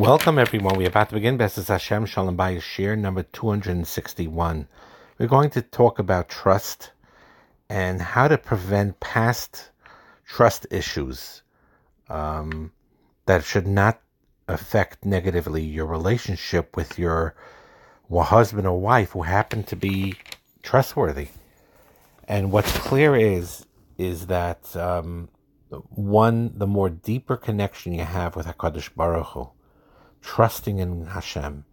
Welcome, everyone. We're about to begin Besses Hashem Shalom Bayis Shiur number 261. We're going to talk about trust and how to prevent past trust issues um, that should not affect negatively your relationship with your husband or wife who happen to be trustworthy. And what's clear is is that um, one, the more deeper connection you have with Hakadosh Baruch Hu, trusting in Hashem,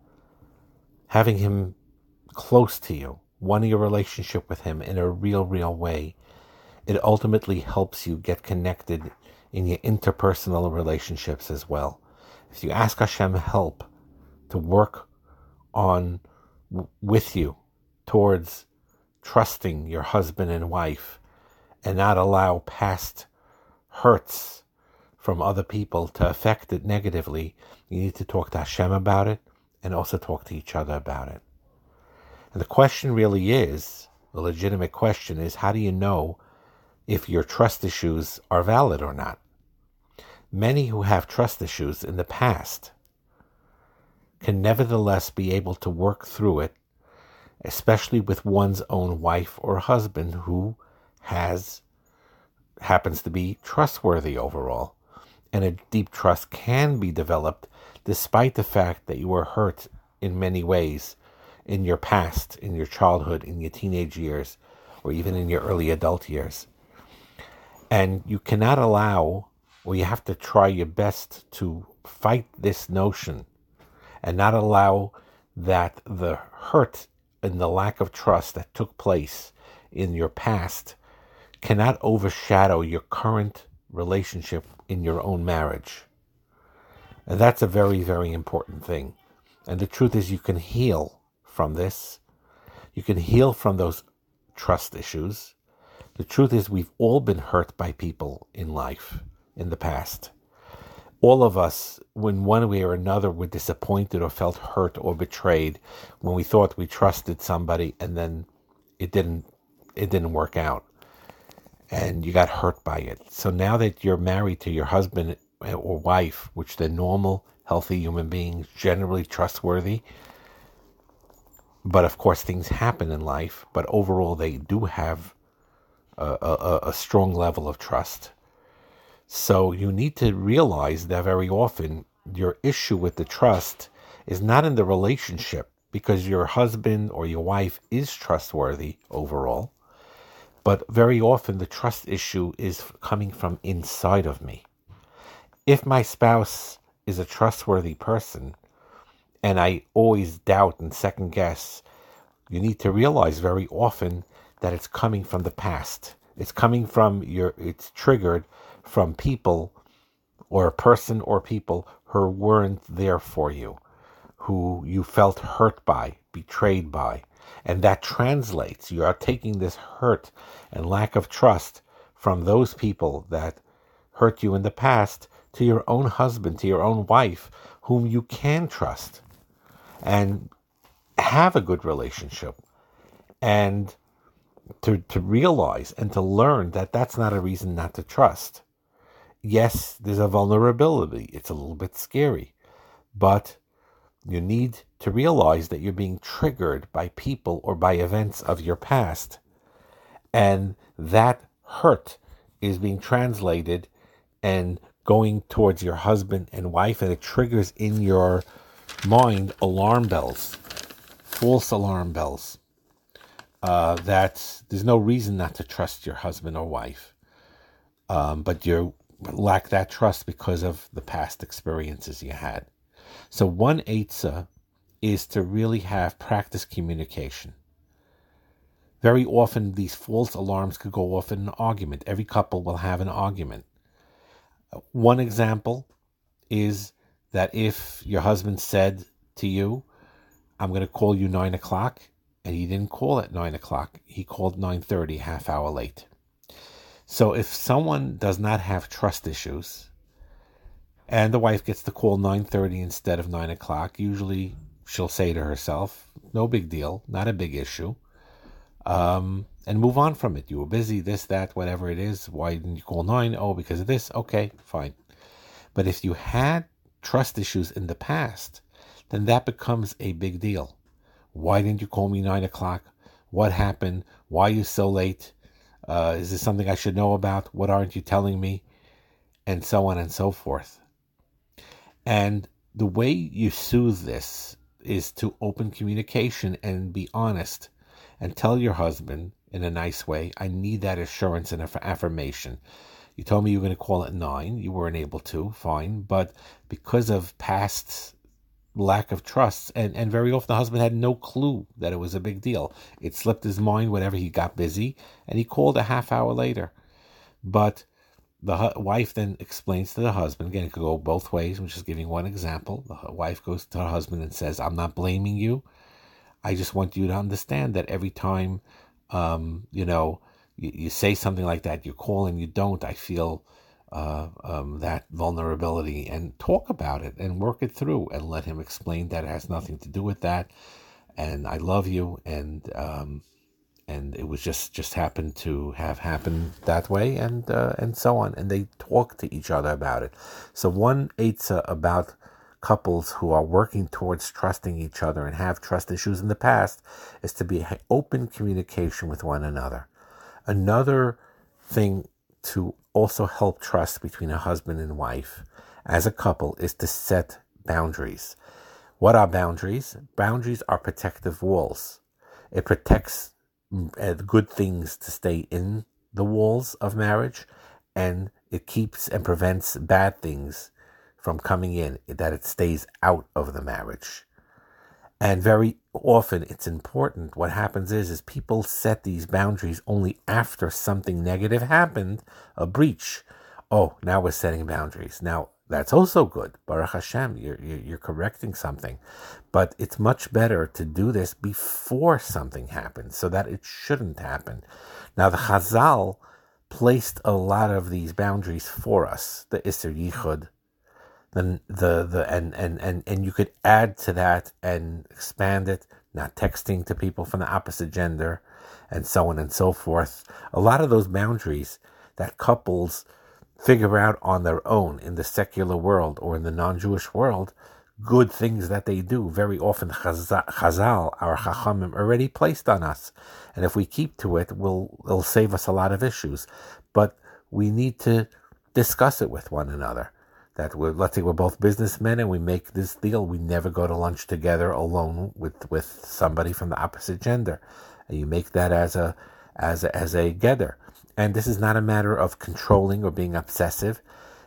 having Him close to you, wanting a relationship with Him in a real, real way, it ultimately helps you get connected in your interpersonal relationships as well. If you ask Hashem help to work on with you towards trusting your husband and wife and not allow past hurts from other people to affect it negatively, you need to talk to Hashem about it and also talk to each other about it. And the question really is the legitimate question is how do you know if your trust issues are valid or not? Many who have trust issues in the past can nevertheless be able to work through it, especially with one's own wife or husband who has happens to be trustworthy overall and a deep trust can be developed despite the fact that you were hurt in many ways in your past, in your childhood, in your teenage years, or even in your early adult years. And you cannot allow, or you have to try your best to fight this notion and not allow that the hurt and the lack of trust that took place in your past cannot overshadow your current relationship in your own marriage. And that's a very, very important thing. And the truth is, you can heal from this. You can heal from those trust issues. The truth is, we've all been hurt by people in life in the past. All of us, when one way or another, were disappointed or felt hurt or betrayed when we thought we trusted somebody and then it didn't it didn't work out and you got hurt by it. So now that you're married to your husband eh, or wife, which they're normal, healthy human beings, generally trustworthy, but of course things happen in life, but overall they do have a, a, a strong level of trust. So you need to realize that very often your issue with the trust is not in the relationship because your husband or your wife is trustworthy overall but very often the trust issue is coming from inside of me. If my spouse is a trustworthy person and I always doubt and second guess, you need to realize very often that it's coming from the past. It's coming from your, it's triggered from people or a person or people who weren't there for you, who you felt hurt by, betrayed by, and that translates. You are taking this hurt and lack of trust from those people that hurt you in the past to your own husband, to your own wife, whom you can trust and have a good relationship. And to, to realize and to learn that that's not a reason not to trust. Yes, there's a vulnerability. It's a little bit scary. But you need to realize that you're being triggered by people or by events of your past. And that hurt is being translated and going towards your husband and wife, and it triggers in your mind alarm bells, false alarm bells. Uh, that there's no reason not to trust your husband or wife, um, but you lack that trust because of the past experiences you had. So one eitzah is to really have practice communication. Very often, these false alarms could go off in an argument. Every couple will have an argument. One example is that if your husband said to you, I'm going to call you 9 o'clock, and he didn't call at 9 o'clock, he called 9.30, half hour late. So if someone does not have trust issues, and the wife gets the call 9.30 instead of 9 o'clock usually she'll say to herself no big deal not a big issue um, and move on from it you were busy this that whatever it is why didn't you call 9 oh because of this okay fine but if you had trust issues in the past, then that becomes a big deal. Why didn't you call me nine o'clock? What happened? Why are you so late? Uh, is this something I should know about? What aren't you telling me? And so on and so forth. And the way you soothe this is to open communication and be honest and tell your husband in a nice way, I need that assurance and affirmation. You told me you were going to call at nine. You weren't able to, fine. But because of past lack of trust, and, and very often the husband had no clue that it was a big deal. It slipped his mind whenever he got busy, and he called a half hour later. But the hu- wife then explains to the husband, again, it could go both ways. I'm just giving one example. The wife goes to her husband and says, I'm not blaming you. I just want you to understand that every time, um, you know, you, you say something like that, you call and you don't, I feel uh, um, that vulnerability and talk about it and work it through and let him explain that it has nothing to do with that. And I love you. And, um, and it was just, just happened to have happened that way and, uh, and so on. And they talk to each other about it. So one eitzah about couples who are working towards trusting each other and have trust issues in the past is to be open communication with one another. Another thing to also help trust between a husband and wife as a couple is to set boundaries. What are boundaries? Boundaries are protective walls. It protects uh, good things to stay in the walls of marriage and it keeps and prevents bad things from coming in, that it stays out of the marriage. And very often it's important. What happens is, is people set these boundaries only after something negative happened, a breach. Oh, now we're setting boundaries. Now that's also good. Baruch Hashem, you're, you're correcting something. But it's much better to do this before something happens so that it shouldn't happen. Now the Chazal placed a lot of these boundaries for us. The Isser Yichud, the the the and and and and you could add to that and expand it not texting to people from the opposite gender and so on and so forth a lot of those boundaries that couples figure out on their own in the secular world or in the non-jewish world good things that they do. Very often chazal our chachamim already placed on us. And if we keep to it will it'll save us a lot of issues. But we need to discuss it with one another. That we're let's say we're both businessmen and we make this deal. We never go to lunch together alone with with somebody from the opposite gender. And you make that as a as a, as a geder and this is not a matter of controlling or being obsessive.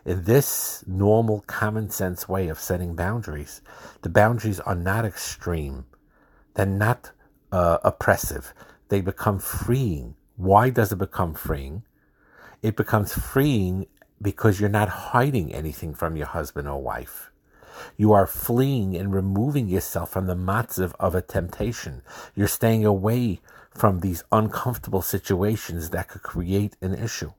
In this normal common sense way of setting boundaries the boundaries are not extreme. They're not uh, oppressive. They become freeing. Why does it become freeing? It becomes freeing because you're not hiding anything from your husband or wife. You are fleeing and removing yourself from the matzav of a temptation. You're staying away from these uncomfortable situations that could create an issue.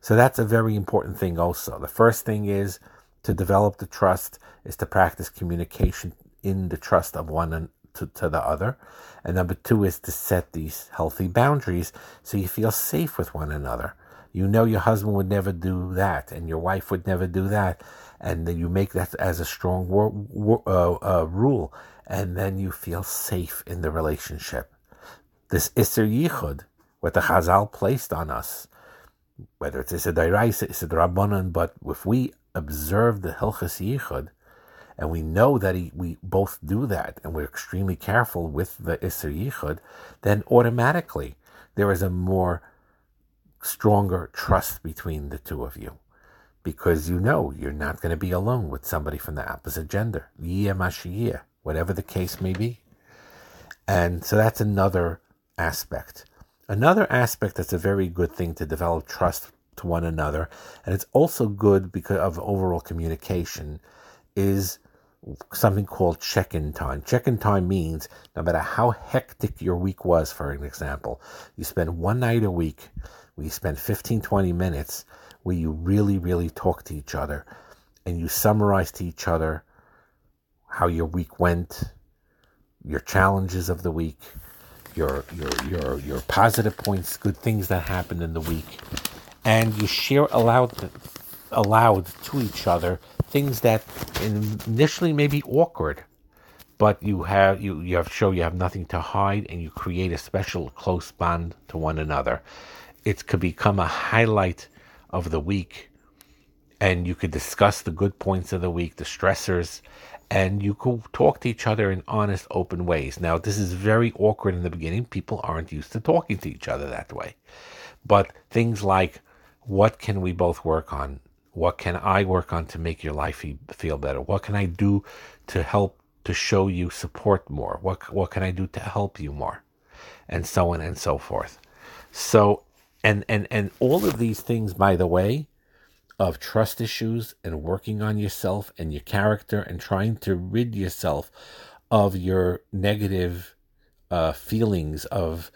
So that's a very important thing also. The first thing is to develop the trust is to practice communication in the trust of one to, to the other. And number two is to set these healthy boundaries so you feel safe with one another you know your husband would never do that, and your wife would never do that, and then you make that as a strong wor- wor- uh, uh, rule, and then you feel safe in the relationship. This Isser Yichud, what the Chazal placed on us, whether it's Isser D'oraisa, Isser Rabbanon, but if we observe the Hilchas Yichud, and we know that he, we both do that, and we're extremely careful with the Isser Yichud, then automatically there is a more stronger trust between the two of you because you know you're not going to be alone with somebody from the opposite gender. Whatever the case may be. And so that's another aspect. Another aspect that's a very good thing to develop trust to one another, and it's also good because of overall communication, is something called check-in time. Check-in time means no matter how hectic your week was, for an example, you spend one night a week where you spend 15, 20 minutes where you really, really talk to each other and you summarize to each other how your week went, your challenges of the week, your your your your positive points, good things that happened in the week, and you share aloud aloud to each other things that initially may be awkward, but you have you you have show you have nothing to hide, and you create a special close bond to one another. It could become a highlight of the week, and you could discuss the good points of the week, the stressors, and you could talk to each other in honest, open ways. Now, this is very awkward in the beginning. People aren't used to talking to each other that way. But things like, what can we both work on? What can I work on to make your life feel better? What can I do to help to show you support more? What what can I do to help you more? And so on and so forth. So and and and all of these things by the way of trust issues and working on yourself and your character and trying to rid yourself of your negative uh, feelings of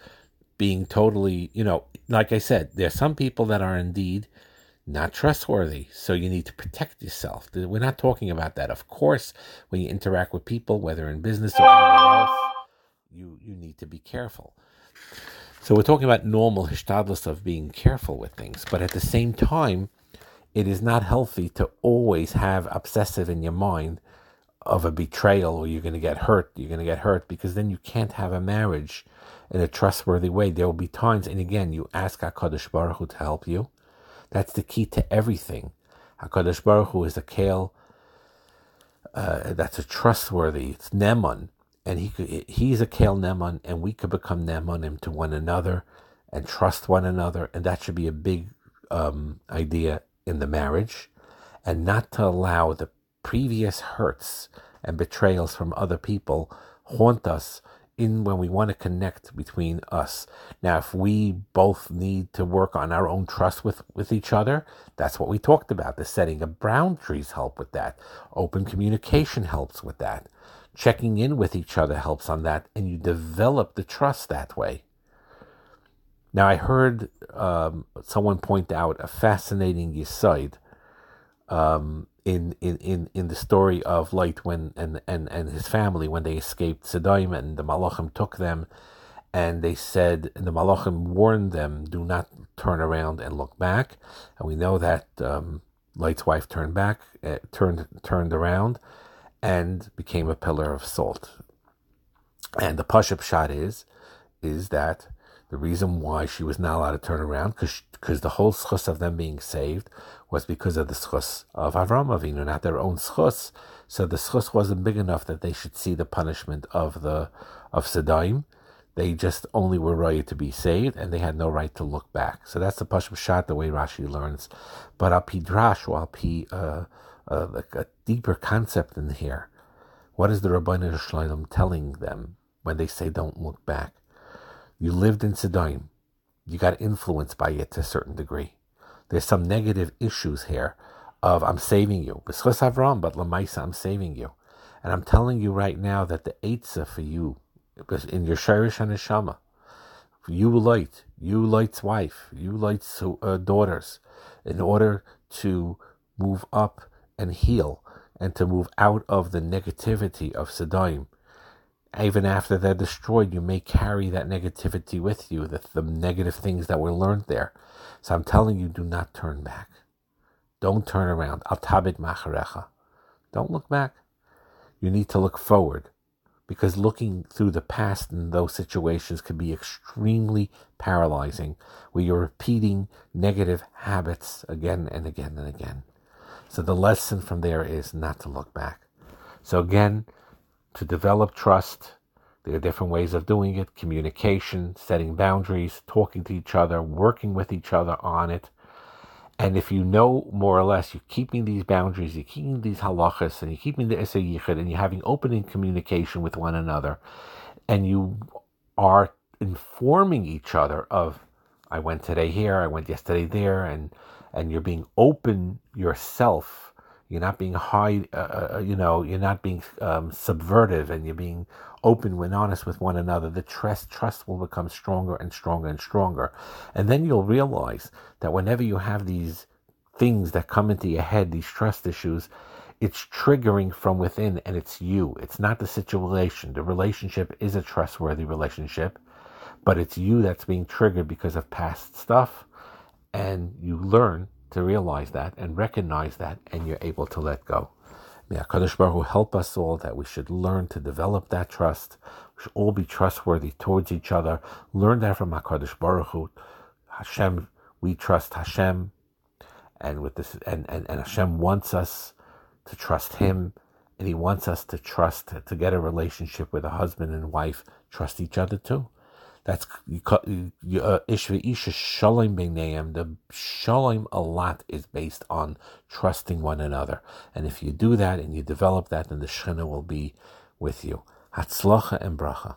being totally, you know, like I said, there are some people that are indeed not trustworthy. So you need to protect yourself. We're not talking about that. Of course, when you interact with people, whether in business or anything else, you, you need to be careful. So we're talking about normal hishtadlus of being careful with things. But at the same time, it is not healthy to always have obsessive in your mind of a betrayal or you're going to get hurt, you're going to get hurt because then you can't have a marriage in a trustworthy way. There will be times, and again, you ask HaKadosh Baruch Hu to help you that's the key to everything. Hakadosh Baruch Hu is a kale. Uh, that's a trustworthy. It's Neman, and he he's a kale Neman, and we could become Nemanim to one another and trust one another, and that should be a big um, idea in the marriage, and not to allow the previous hurts and betrayals from other people haunt us in when we want to connect between us. Now, if we both need to work on our own trust with, with each other, that's what we talked about. The setting of boundaries help with that. Open communication helps with that. Checking in with each other helps on that, and you develop the trust that way. Now, I heard um, someone point out a fascinating yesod um, in, in, in, in the story of Lot when and, and, and his family when they escaped Sodom and the Malachim took them and they said the Malachim warned them do not turn around and look back. And we know that um, Lot's wife turned back uh, turned turned around and became a pillar of salt. And the pashut pshat is is that the reason why she was not allowed to turn around because the whole schus of them being saved was because of the schus of Avram Avinu, not their own schus. So the schus wasn't big enough that they should see the punishment of the of Sodom. They just only were right to be saved, and they had no right to look back. So that's the pashut pshat, the way Rashi learns. But al pidrash, or al uh, uh, like a deeper concept in here. What is the Rabbeinu Shalom telling them when they say don't look back? You lived in Sodom. You got influenced by it to a certain degree. There's some negative issues here of I'm saving you. Avram, but Lamaisa, I'm saving you. And I'm telling you right now that the Eitzah for you, in your Shirish and Neshama, you Lot, you Lot's wife, you Lot's uh, daughters, in order to move up and heal and to move out of the negativity of Sodom even after they're destroyed, you may carry that negativity with you, the, the negative things that were learned there. So I'm telling you, do not turn back. Don't turn around. Al macharecha. Don't look back. You need to look forward because looking through the past in those situations can be extremely paralyzing where you're repeating negative habits again and again and again. So the lesson from there is not to look back. So again, to develop trust. There are different ways of doing it communication, setting boundaries, talking to each other, working with each other on it. And if you know more or less, you're keeping these boundaries, you're keeping these halachas, and you're keeping the Isser Yichud, and you're having opening communication with one another, and you are informing each other of, I went today here, I went yesterday there, and and you're being open yourself you're not being high, uh, uh, uh, you know, you're not being um, subvertive and you're being open and honest with one another. The trust, trust will become stronger and stronger and stronger. And then you'll realize that whenever you have these things that come into your head, these trust issues, it's triggering from within and it's you. It's not the situation. The relationship is a trustworthy relationship, but it's you that's being triggered because of past stuff. And you learn to realize that and recognize that, and you're able to let go. May HaKadosh Baruch Hu help us all that we should learn to develop that trust. We should all be trustworthy towards each other. Learn that from HaKadosh Baruch Hu. Hashem, we trust Hashem, and with this, and, and, and Hashem wants us to trust Him, and He wants us to trust to get a relationship with a husband and wife. Trust each other too. That's uh, Isha Shalom Beineim. The Shalom a lot is based on trusting one another. And if you do that and you develop that, then the Shekhinah will be with you. Hatzlacha and bracha.